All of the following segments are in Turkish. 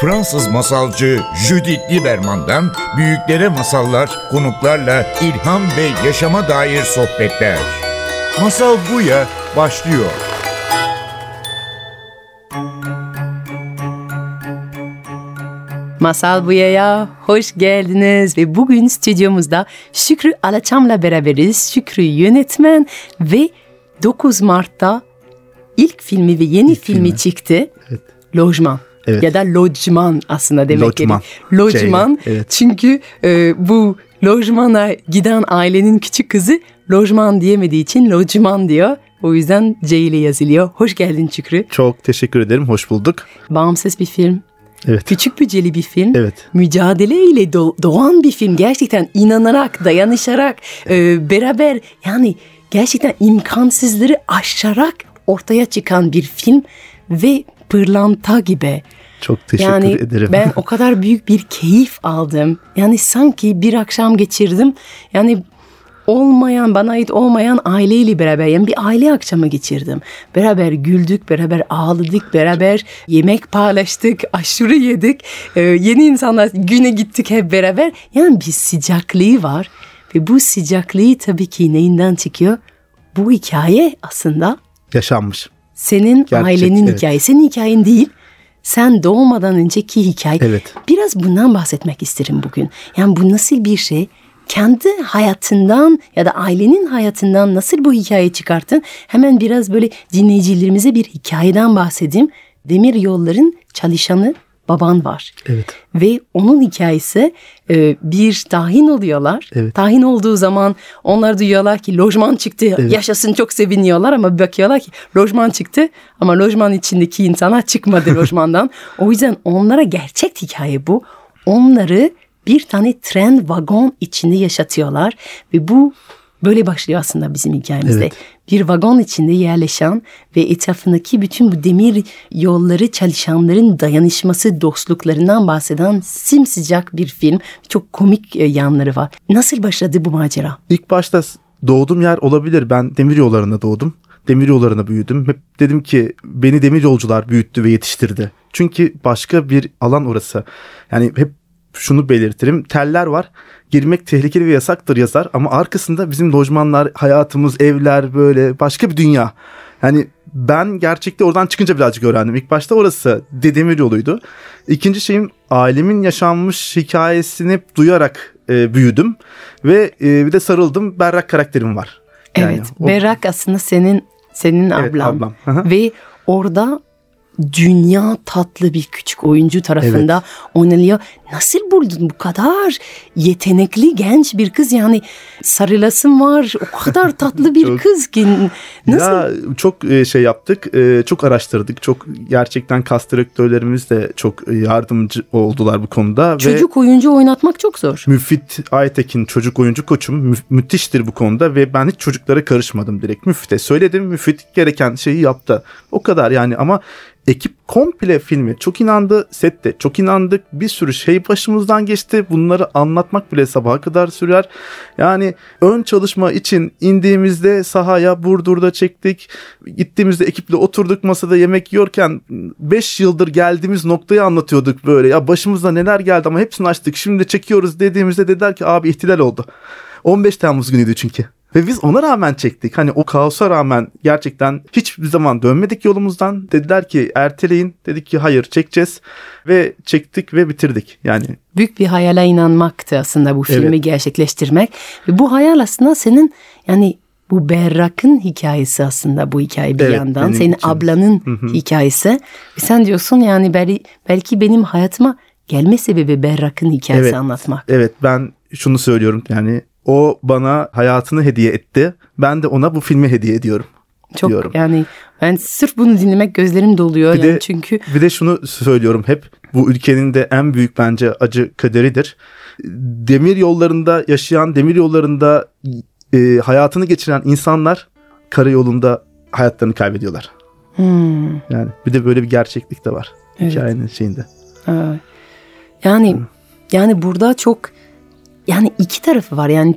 Fransız masalcı Judith Lieberman'dan büyüklere masallar, konuklarla ilham ve yaşama dair sohbetler. Masal Buya başlıyor. Masal Buya'ya hoş geldiniz ve bugün stüdyomuzda Şükrü Alaçam'la beraberiz. Şükrü yönetmen ve 9 Mart'ta ilk filmi ve yeni İlk filmi filmi. çıktı. Evet. Lojman. Evet. Ya da lojman aslında demek Lojman. gerek. Lojman. İle, evet. Çünkü e, bu lojmana giden ailenin küçük kızı lojman diyemediği için lojman diyor. O yüzden C ile yazılıyor. Hoş geldin Şükrü. Çok teşekkür ederim. Hoş bulduk. Bağımsız bir film. Evet. Küçük bütçeli bir film. Evet. Mücadeleyle do- doğan bir film. Gerçekten inanarak, dayanışarak, e, beraber yani gerçekten imkansızları aşarak ortaya çıkan bir film ve pırlanta gibi. Çok teşekkür yani ederim. ben o kadar büyük bir keyif aldım. Yani sanki bir akşam geçirdim. Yani olmayan, bana ait olmayan aileyle beraber yani bir aile akşamı geçirdim. Beraber güldük, beraber ağladık, beraber yemek paylaştık, aşure yedik. Ee, yeni insanlar güne gittik hep beraber. Yani bir sıcaklığı var ve bu sıcaklığı tabii ki neyinden çıkıyor? Bu hikaye aslında Yaşanmış. Senin Gerçek, ailenin evet. hikayesi. Senin hikayen değil. Sen doğmadan önceki hikaye. Evet. Biraz bundan bahsetmek isterim bugün. Yani bu nasıl bir şey? Kendi hayatından ya da ailenin hayatından nasıl bu hikaye çıkarttın? Hemen biraz böyle dinleyicilerimize bir hikayeden bahsedeyim. Demir yolların çalışanı baban var. Evet. Ve onun hikayesi e, bir tahin oluyorlar. Evet. Tahin olduğu zaman onlar duyuyorlar ki lojman çıktı. Yaşasın çok seviniyorlar ama bakıyorlar ki lojman çıktı. Ama lojman içindeki insana çıkmadı lojmandan. O yüzden onlara gerçek hikaye bu. Onları bir tane tren vagon içinde yaşatıyorlar. Ve bu böyle başlıyor aslında bizim hikayemizde Evet. bir vagon içinde yerleşen ve etrafındaki bütün bu demir yolları çalışanların dayanışması, dostluklarından bahseden simsıcak bir film. Çok komik e, yanları var. Nasıl başladı bu macera? İlk başta doğduğum yer olabilir. Ben demir yollarında doğdum. Demir yollarına büyüdüm. Hep dedim ki beni demir yolcular büyüttü ve yetiştirdi. Çünkü başka bir alan orası. Yani hep şunu belirtirim. Teller var. Girmek tehlikeli ve yasaktır yazar ama arkasında bizim lojmanlar, hayatımız, evler böyle başka bir dünya. Yani ben gerçekte oradan çıkınca birazcık öğrendim. İlk başta orası Dedemir yoluydu. İkinci şeyim ailemin yaşanmış hikayesini hep duyarak e, büyüdüm. Ve e, bir de sarıldım. Berrak karakterim var. Yani evet, o- Berrak aslında senin senin Evet, ablan. ablam. Hı hı. Ve orada dünya tatlı bir küçük oyuncu tarafında oynanıyor. Nasıl buldun bu kadar yetenekli genç bir kız yani sarılasın var o kadar tatlı bir Çok- kız ki nasıl? Ya çok e, şey yaptık, e, çok araştırdık. Çok gerçekten kas direktörlerimiz de çok yardımcı oldular bu konuda. Çocuk oyuncu oynatmak çok zor. Ve Müfit Aytekin çocuk oyuncu koçum mü- müthiştir bu konuda ve ben hiç çocuklara karışmadım direkt. Müfit'e söyledim. Müfit gereken şeyi yaptı. O kadar yani ama ekip komple filmi çok inandı. Sette çok inandık. Bir sürü şey başımızdan geçti. Bunları anlatmak bile sabaha kadar sürer. Yani ön çalışma için indiğimizde sahaya Burdur'da çektik. Gittiğimizde ekiple oturduk masada yemek yiyorken 5 yıldır geldiğimiz noktayı anlatıyorduk böyle. Ya başımıza neler geldi ama hepsini açtık. Şimdi çekiyoruz dediğimizde dediler ki abi ihtilal oldu. 15 Temmuz günüydü çünkü. Ve biz ona rağmen çektik. Hani o kaosa rağmen gerçekten hiçbir zaman dönmedik yolumuzdan. Dediler ki erteleyin. Dedik ki hayır çekeceğiz. Ve çektik ve bitirdik. Yani Büyük bir hayale inanmaktı aslında bu filmi Evet. gerçekleştirmek. Ve bu hayal aslında senin yani bu Berrak'ın hikayesi aslında bu hikaye bir Evet, yandan. Senin için. ablanın hikayesi. Ve sen diyorsun yani belki, belki benim hayatıma gelme sebebi Berrak'ın hikayesi Evet. anlatmak. evet ben şunu söylüyorum yani o bana hayatını hediye etti. Ben de ona bu filmi hediye ediyorum. Çok diyorum. yani ben sırf bunu dinlemek gözlerim doluyor. Bir yani de- çünkü Bir de şunu söylüyorum hep bu ülkenin de en büyük bence acı kaderidir. Demir yollarında yaşayan, demir yollarında e, hayatını geçiren insanlar karayolunda hayatlarını kaybediyorlar. hmm, Yani bir de böyle bir gerçeklik de var Evet. hikayenin şeyinde. evet. yani yani burada çok yani iki tarafı var. Yani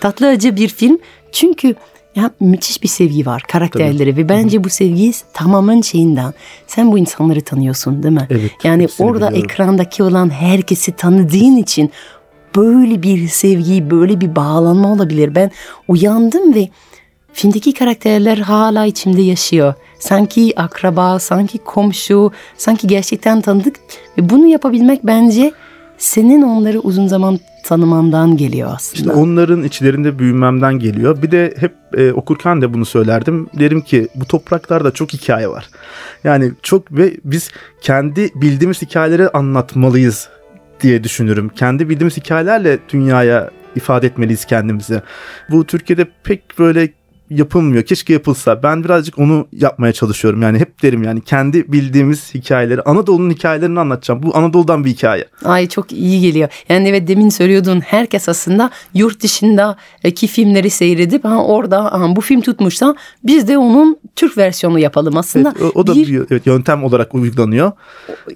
tatlı acı bir film. Çünkü ya müthiş bir sevgi var karakterleri ve bence bu sevgi tamamen şeyinden. Sen bu insanları tanıyorsun değil mi? Evet, Yani orada biliyorum. ekrandaki olan herkesi tanıdığın için böyle bir sevgi, böyle bir bağlanma olabilir. Ben uyandım ve filmdeki karakterler hala içimde yaşıyor. Sanki akraba, sanki komşu, sanki gerçekten tanıdık. Ve bunu yapabilmek bence senin onları uzun zaman tanımandan geliyor aslında. İşte onların içlerinde büyümemden geliyor. Bir de hep e, okurken de bunu söylerdim. Derim ki bu topraklarda çok hikaye var. Yani çok ve biz kendi bildiğimiz hikayeleri anlatmalıyız diye düşünürüm. Kendi bildiğimiz hikayelerle dünyaya ifade etmeliyiz kendimizi. Bu Türkiye'de pek böyle yapılmıyor. Keşke yapılsa. Ben birazcık onu yapmaya çalışıyorum. Yani hep derim yani kendi bildiğimiz hikayeleri, Anadolu'nun hikayelerini anlatacağım. Bu Anadolu'dan bir hikaye. Ay çok iyi geliyor. Yani evet demin söylüyordun herkes aslında yurt dışındaki filmleri seyredip ha orada ha, bu film tutmuşsa biz de onun Türk versiyonu yapalım aslında. Evet, o, o da bir, bir evet, yöntem olarak uygulanıyor.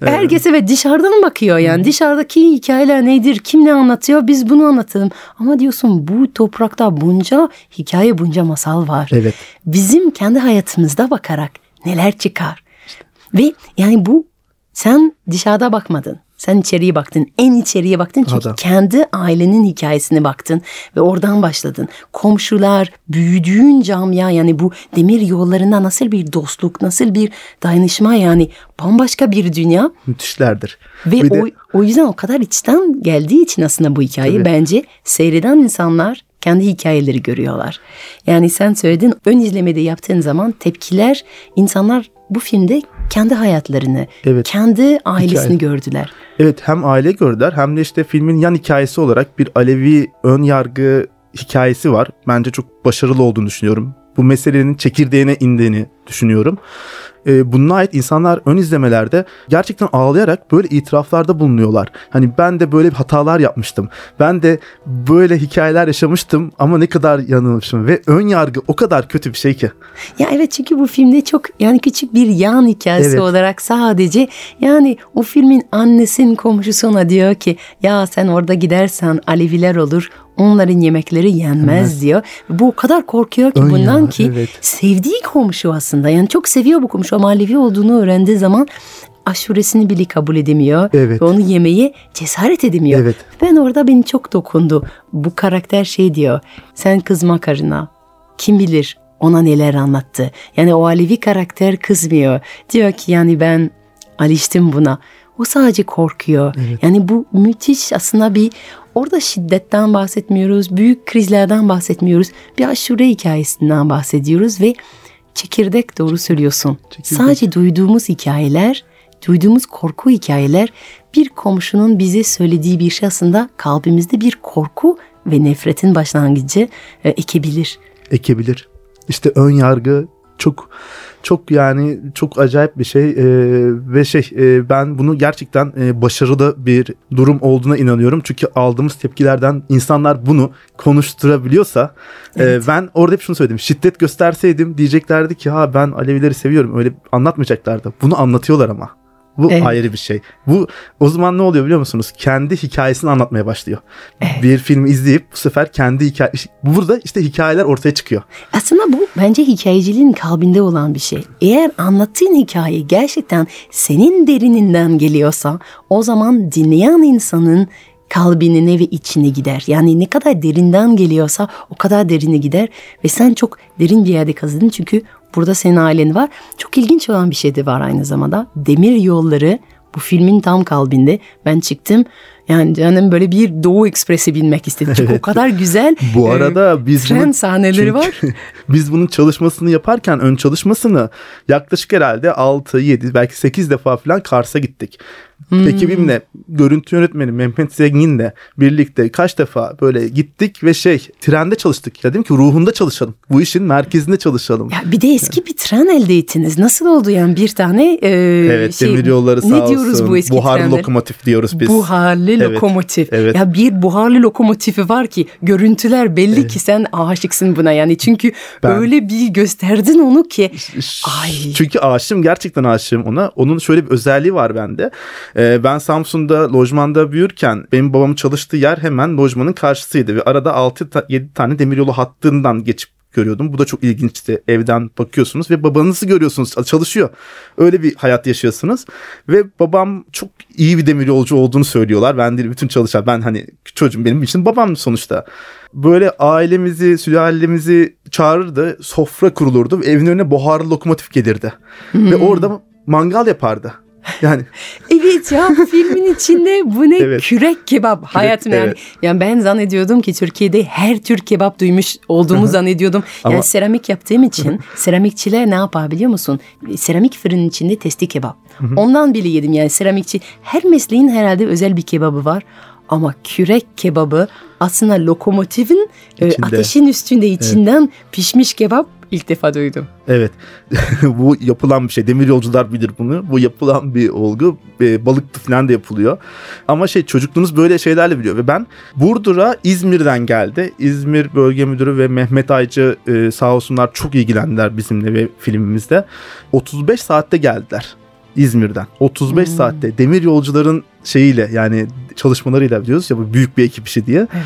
herkes evet dışarıdan bakıyor yani dışarıdaki hikayeler nedir kim ne anlatıyor biz bunu anlatalım. Ama diyorsun bu toprakta bunca hikaye bunca masal var. Evet. Bizim kendi hayatımızda bakarak neler çıkar. Ve yani bu sen dışarıda bakmadın. Sen içeriye baktın. En içeriye baktın çünkü Adam. kendi ailenin hikayesine baktın ve oradan başladın. Komşular, büyüdüğün camia yani bu demir yollarında nasıl bir dostluk, nasıl bir dayanışma yani bambaşka bir dünya. Müthişlerdir. Ve Bir de- o, o yüzden o kadar içten geldiği için aslında bu hikaye Tabii. bence seyreden insanlar kendi hikayeleri görüyorlar. Yani sen söyledin ön izlemede yaptığın zaman tepkiler insanlar bu filmde kendi hayatlarını, Evet. kendi ailesini Hikaye. gördüler. Evet hem aile gördüler hem de işte filmin yan hikayesi olarak bir Alevi ön yargı hikayesi var. Bence çok başarılı olduğunu düşünüyorum. Bu meselenin çekirdeğine indiğini düşünüyorum. Ee, bununla ait insanlar ön izlemelerde gerçekten ağlayarak böyle itiraflarda bulunuyorlar. Hani ben de böyle hatalar yapmıştım. Ben de böyle hikayeler yaşamıştım ama ne kadar yanılmışım. Ve ön yargı o kadar kötü bir şey ki. Ya evet çünkü bu filmde çok yani küçük bir yan hikayesi Evet. olarak sadece yani o filmin annesinin komşusu ona diyor ki ya sen orada gidersen Aleviler olur onların yemekleri yenmez diyor. Bu o kadar korkuyor ki Ön bundan yargı, ki evet. sevdiği komşu aslında yani çok seviyor bu komşu ama Alevi olduğunu öğrendiği zaman aşuresini bile kabul edemiyor. Evet. Ve onu yemeye cesaret edemiyor. Evet. Ben orada beni çok dokundu. Bu karakter şey diyor. Sen kızma karına. Kim bilir ona neler anlattı. Yani o Alevi karakter kızmıyor. Diyor ki yani ben alıştım buna. O sadece korkuyor. Yani bu müthiş aslında bir orada şiddetten bahsetmiyoruz. Büyük krizlerden bahsetmiyoruz. Bir aşure hikayesinden bahsediyoruz ve çekirdek doğru söylüyorsun. Çekirdek. Sadece duyduğumuz hikayeler, duyduğumuz korku hikayeler bir komşunun bize söylediği bir şey aslında kalbimizde bir korku ve nefretin başlangıcı e, ekebilir. ekebilir. İşte ön yargı çok çok yani çok acayip bir şey Ee, ve şey e, ben bunu gerçekten e, başarılı bir durum olduğuna inanıyorum. Çünkü aldığımız tepkilerden insanlar bunu konuşturabiliyorsa e, Evet. ben orada hep şunu söyledim şiddet gösterseydim diyeceklerdi ki ha ben Alevileri seviyorum. Öyle anlatmayacaklardı. Bunu anlatıyorlar ama bu Evet. ayrı bir şey. Bu o zaman ne oluyor biliyor musunuz? Kendi hikayesini anlatmaya başlıyor. Bir filmi izleyip bu sefer kendi hikaye burada işte hikayeler ortaya çıkıyor. Aslında bu bence hikayeciliğin kalbinde olan bir şey. Eğer anlattığın hikaye gerçekten senin derininden geliyorsa o zaman dinleyen insanın kalbine ve içine gider. Yani ne kadar derinden geliyorsa o kadar derine gider ve sen çok derin bir yerde kazıdın çünkü burada senin ailen var. Çok ilginç olan bir şey de var aynı zamanda. Demir yolları bu filmin tam kalbinde. Ben çıktım yani canım böyle bir Doğu Ekspresi binmek istedim. Çünkü o kadar güzel Bu e, arada biz tren bunun- sahneleri var. biz bunun çalışmasını yaparken ön çalışmasını yaklaşık herhalde 6 7 belki 8 defa falan Kars'a gittik. Hmm. Ekibimle görüntü yönetmeni Mehmet Zengin'le birlikte kaç defa böyle gittik ve şey trende çalıştık. Ya dedim ki ruhunda çalışalım. Bu işin merkezinde çalışalım. Ya bir de eski bir tren elde ettiniz. Nasıl oldu yani bir tane e, evet şey, demir yolları sağ ne olsun. diyoruz bu eski Buharlı trenler? lokomotif diyoruz biz. Buharlı Evet, lokomotif. evet. Ya bir buharlı lokomotifi var ki görüntüler belli ki sen aşıksın buna yani. Çünkü Ben- öyle bir gösterdin onu ki Ay. Çünkü aşığım gerçekten aşığım ona. Onun şöyle bir özelliği var bende. Ee, ben Samsun'da lojmanda büyürken benim babamın çalıştığı yer hemen lojmanın karşısıydı ve arada 6-7 tane demiryolu hattından geçip görüyordum. Bu da çok ilginçti. Evden bakıyorsunuz ve babanızı görüyorsunuz. Çalışıyor. Öyle bir hayat yaşıyorsunuz. Ve babam çok iyi bir demir yolcu olduğunu söylüyorlar. Ben değil bütün çalışan. Ben hani çocuğum benim için babam sonuçta. Böyle ailemizi, sülalemizi çağırırdı. Sofra kurulurdu. Evin önüne buharlı lokomotif gelirdi. Ve orada mangal yapardı. Yani Evet ya filmin içinde bu ne Evet. kürek kebap hayatım yani. evet. Yani ben zannediyordum ki Türkiye'de her tür kebap duymuş olduğumu zannediyordum. Yani Ama- seramik yaptığım için seramikçiler ne yapar biliyor musun? Seramik fırının içinde testi kebap. Ondan bile yedim yani seramikçi. Her mesleğin herhalde özel bir kebabı var. Ama kürek kebabı aslında lokomotifin e, İçinde. ateşin üstünde içinden pişmiş kebap ilk defa duydum. Evet. bu yapılan bir şey. Demir yolcular bilir bunu. Bu yapılan bir olgu. E, balıklı falan da yapılıyor. Ama şey çocukluğunuz böyle şeylerle biliyor. Ve ben Burdur'a İzmir'den geldi. İzmir Bölge Müdürü ve Mehmet Aycı e, sağ olsunlar çok ilgilendiler bizimle ve filmimizde. 35 saatte geldiler. İzmir'den. 35 Hmm. saatte demir yolcuların şeyiyle yani çalışmalarıyla diyoruz ya bu büyük bir ekip işi diye. Evet.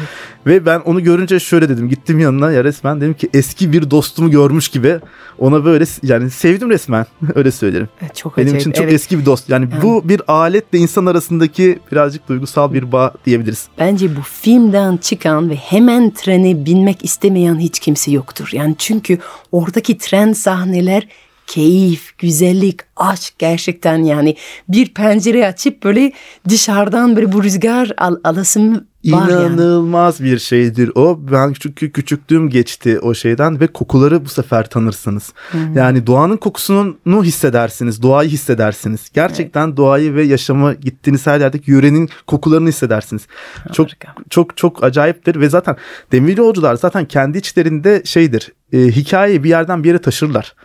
Ve ben onu görünce şöyle dedim. Gittim yanına ya resmen dedim ki eski bir dostumu görmüş gibi ona böyle yani sevdim resmen. Öyle söylerim. Evet, Çok Benim acayip. için çok evet. eski bir dost. Yani bu bir aletle insan arasındaki birazcık duygusal bir bağ diyebiliriz. Bence bu filmden çıkan ve hemen trene binmek istemeyen hiç kimse yoktur. Yani çünkü oradaki tren sahneler keyif, güzellik, aşk gerçekten yani bir pencere açıp böyle dışarıdan böyle bu rüzgar al alasım var yani. İnanılmaz bir şeydir o. Ben çünkü küçüklüğüm geçti o şeyden ve kokuları bu sefer tanırsınız. Yani doğanın kokusunu hissedersiniz, doğayı hissedersiniz. Gerçekten doğayı ve yaşamı gittiğiniz her yerdeki yörenin kokularını hissedersiniz. Çok Harika. çok çok acayiptir ve zaten demir yolcular zaten kendi içlerinde şeydir. E, hikayeyi bir yerden bir yere taşırlar.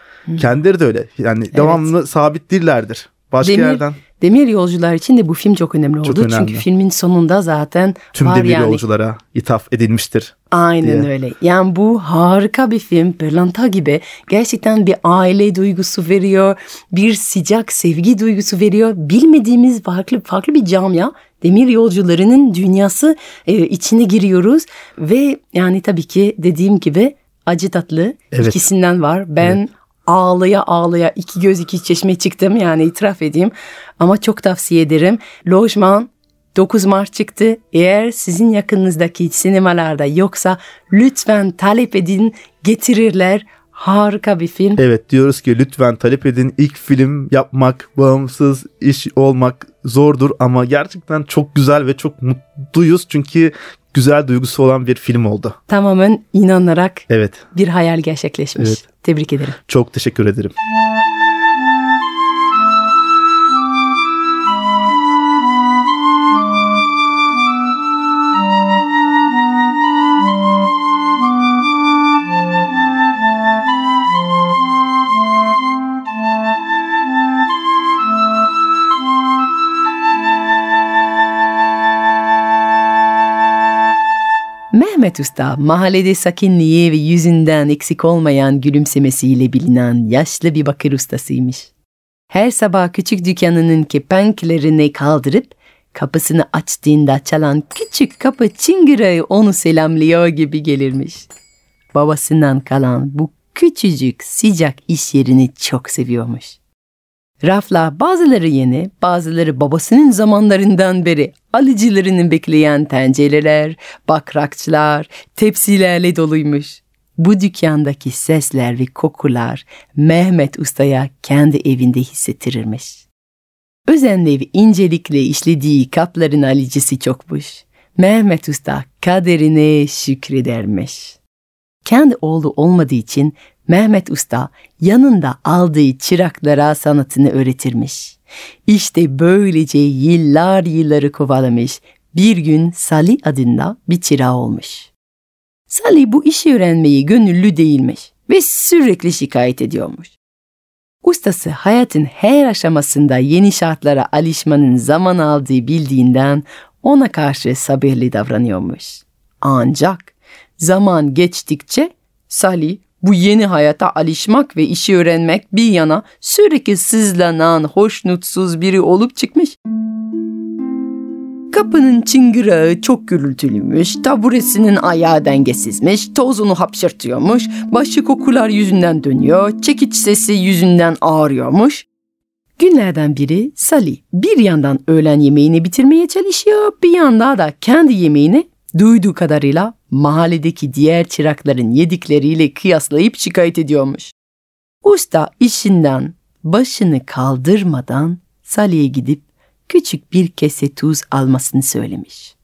Kendileri de öyle. Yani devamlı sabit değillerdir. Başka Demir, yerden demir yolcular için de bu film çok önemli oldu. Çok önemli. Çünkü filmin sonunda zaten tüm var demir yani. yolculara ithaf edilmiştir. Aynen diye. öyle. Yani bu harika bir film. Pırlanta gibi gerçekten bir aile duygusu veriyor. Bir sıcak sevgi duygusu veriyor. Bilmediğimiz farklı farklı bir camia. Demir yolcularının dünyası e, içine giriyoruz ve yani tabii ki dediğim gibi acı tatlı Evet. ikisinden var. Ben ağlaya ağlaya iki göz iki çeşme çıktım yani itiraf edeyim. Ama çok tavsiye ederim. Lojman 9 Mart çıktı. Eğer sizin yakınınızdaki sinemalarda yoksa lütfen talep edin getirirler. Harika bir film. Evet diyoruz ki lütfen talep edin. İlk film yapmak, bağımsız iş olmak zordur ama gerçekten çok güzel ve çok mutluyuz çünkü güzel duygusu olan bir film oldu. Tamamen inanarak Evet, bir hayal gerçekleşmiş. Evet. Tebrik ederim. çok teşekkür ederim. Mehmet Usta mahallede sakinliği ve yüzünden eksik olmayan gülümsemesiyle bilinen yaşlı bir bakır ustasıymış. Her sabah küçük dükkanının kepenklerini kaldırıp kapısını açtığında çalan küçük kapı çıngırayı onu selamlıyor gibi gelirmiş. Babasından kalan bu küçücük sıcak iş yerini çok seviyormuş. Rafla bazıları yeni, bazıları babasının zamanlarından beri alıcılarını bekleyen tencereler, bakrakçılar, tepsilerle doluymuş. Bu dükkandaki sesler ve kokular Mehmet Usta'ya kendi evinde hissettirirmiş. Özenle ve incelikle işlediği kapların alıcısı çokmuş. Mehmet Usta kaderine şükredermiş. Kendi oğlu olmadığı için Mehmet Usta yanında aldığı çıraklara sanatını öğretirmiş. İşte böylece yıllar yılları kovalamış. Bir gün Salih adında bir çırağı olmuş. Salih bu işi öğrenmeyi gönüllü değilmiş ve sürekli şikayet ediyormuş. Ustası hayatın her aşamasında yeni şartlara alışmanın zaman aldığı bildiğinden ona karşı sabırlı davranıyormuş. Ancak zaman geçtikçe Salih bu yeni hayata alışmak ve işi öğrenmek bir yana sürekli sızlanan, hoşnutsuz biri olup çıkmış. Kapının çıngırağı çok gürültülüymüş, taburesinin ayağı dengesizmiş, tozunu hapşırtıyormuş, başı kokular yüzünden dönüyor, çekiç sesi yüzünden ağrıyormuş. Günlerden biri Sally bir yandan öğlen yemeğini bitirmeye çalışıyor, bir yandan da kendi yemeğini duyduğu kadarıyla mahalledeki diğer çırakların yedikleriyle kıyaslayıp şikayet ediyormuş. Usta işinden başını kaldırmadan Sally'e gidip küçük bir kese tuz almasını söylemiş.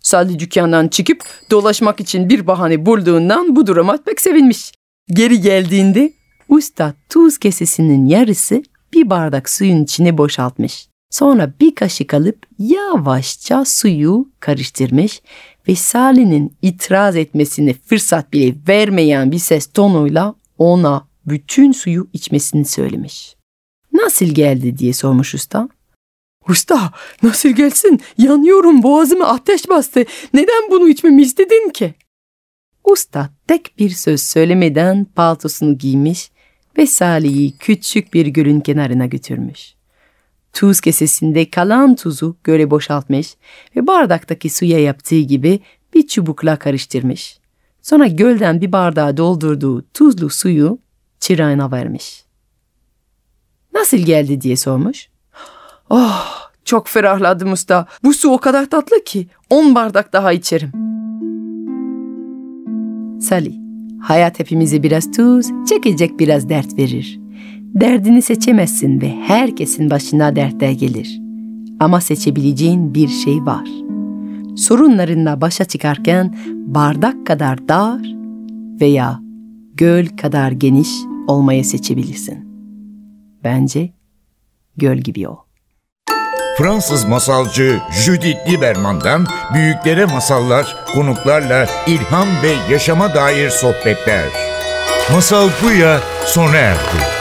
Sally dükkandan çıkıp dolaşmak için bir bahane bulduğundan bu duruma pek sevinmiş. Geri geldiğinde usta tuz kesesinin yarısı bir bardak suyun içine boşaltmış. Sonra bir kaşık alıp yavaşça suyu karıştırmış ve Sally'nin itiraz etmesine fırsat bile vermeyen bir ses tonuyla ona bütün suyu içmesini söylemiş. Nasıl geldi diye sormuş usta. Usta nasıl gelsin? Yanıyorum boğazıma ateş bastı. Neden bunu içmemi istedin ki? Usta tek bir söz söylemeden paltosunu giymiş ve Salih'i küçük bir gölün kenarına götürmüş. Tuz kesesinde kalan tuzu göle boşaltmış ve bardaktaki suya yaptığı gibi bir çubukla karıştırmış. Sonra gölden bir bardağa doldurduğu tuzlu suyu çırağına vermiş. Nasıl geldi diye sormuş. Oh çok ferahladım usta. Bu su o kadar tatlı ki on bardak daha içerim. Salih, hayat hepimize biraz tuz, çekecek biraz dert verir. Derdini seçemezsin ve herkesin başına dertler gelir. Ama seçebileceğin bir şey var. Sorunlarınla başa çıkarken bardak kadar dar veya göl kadar geniş olmayı seçebilirsin. Bence göl gibi ol. Fransız masalcı Judith Lieberman'dan büyüklere masallar, konuklarla ilham ve yaşama dair sohbetler. Masal Buya sona erdi.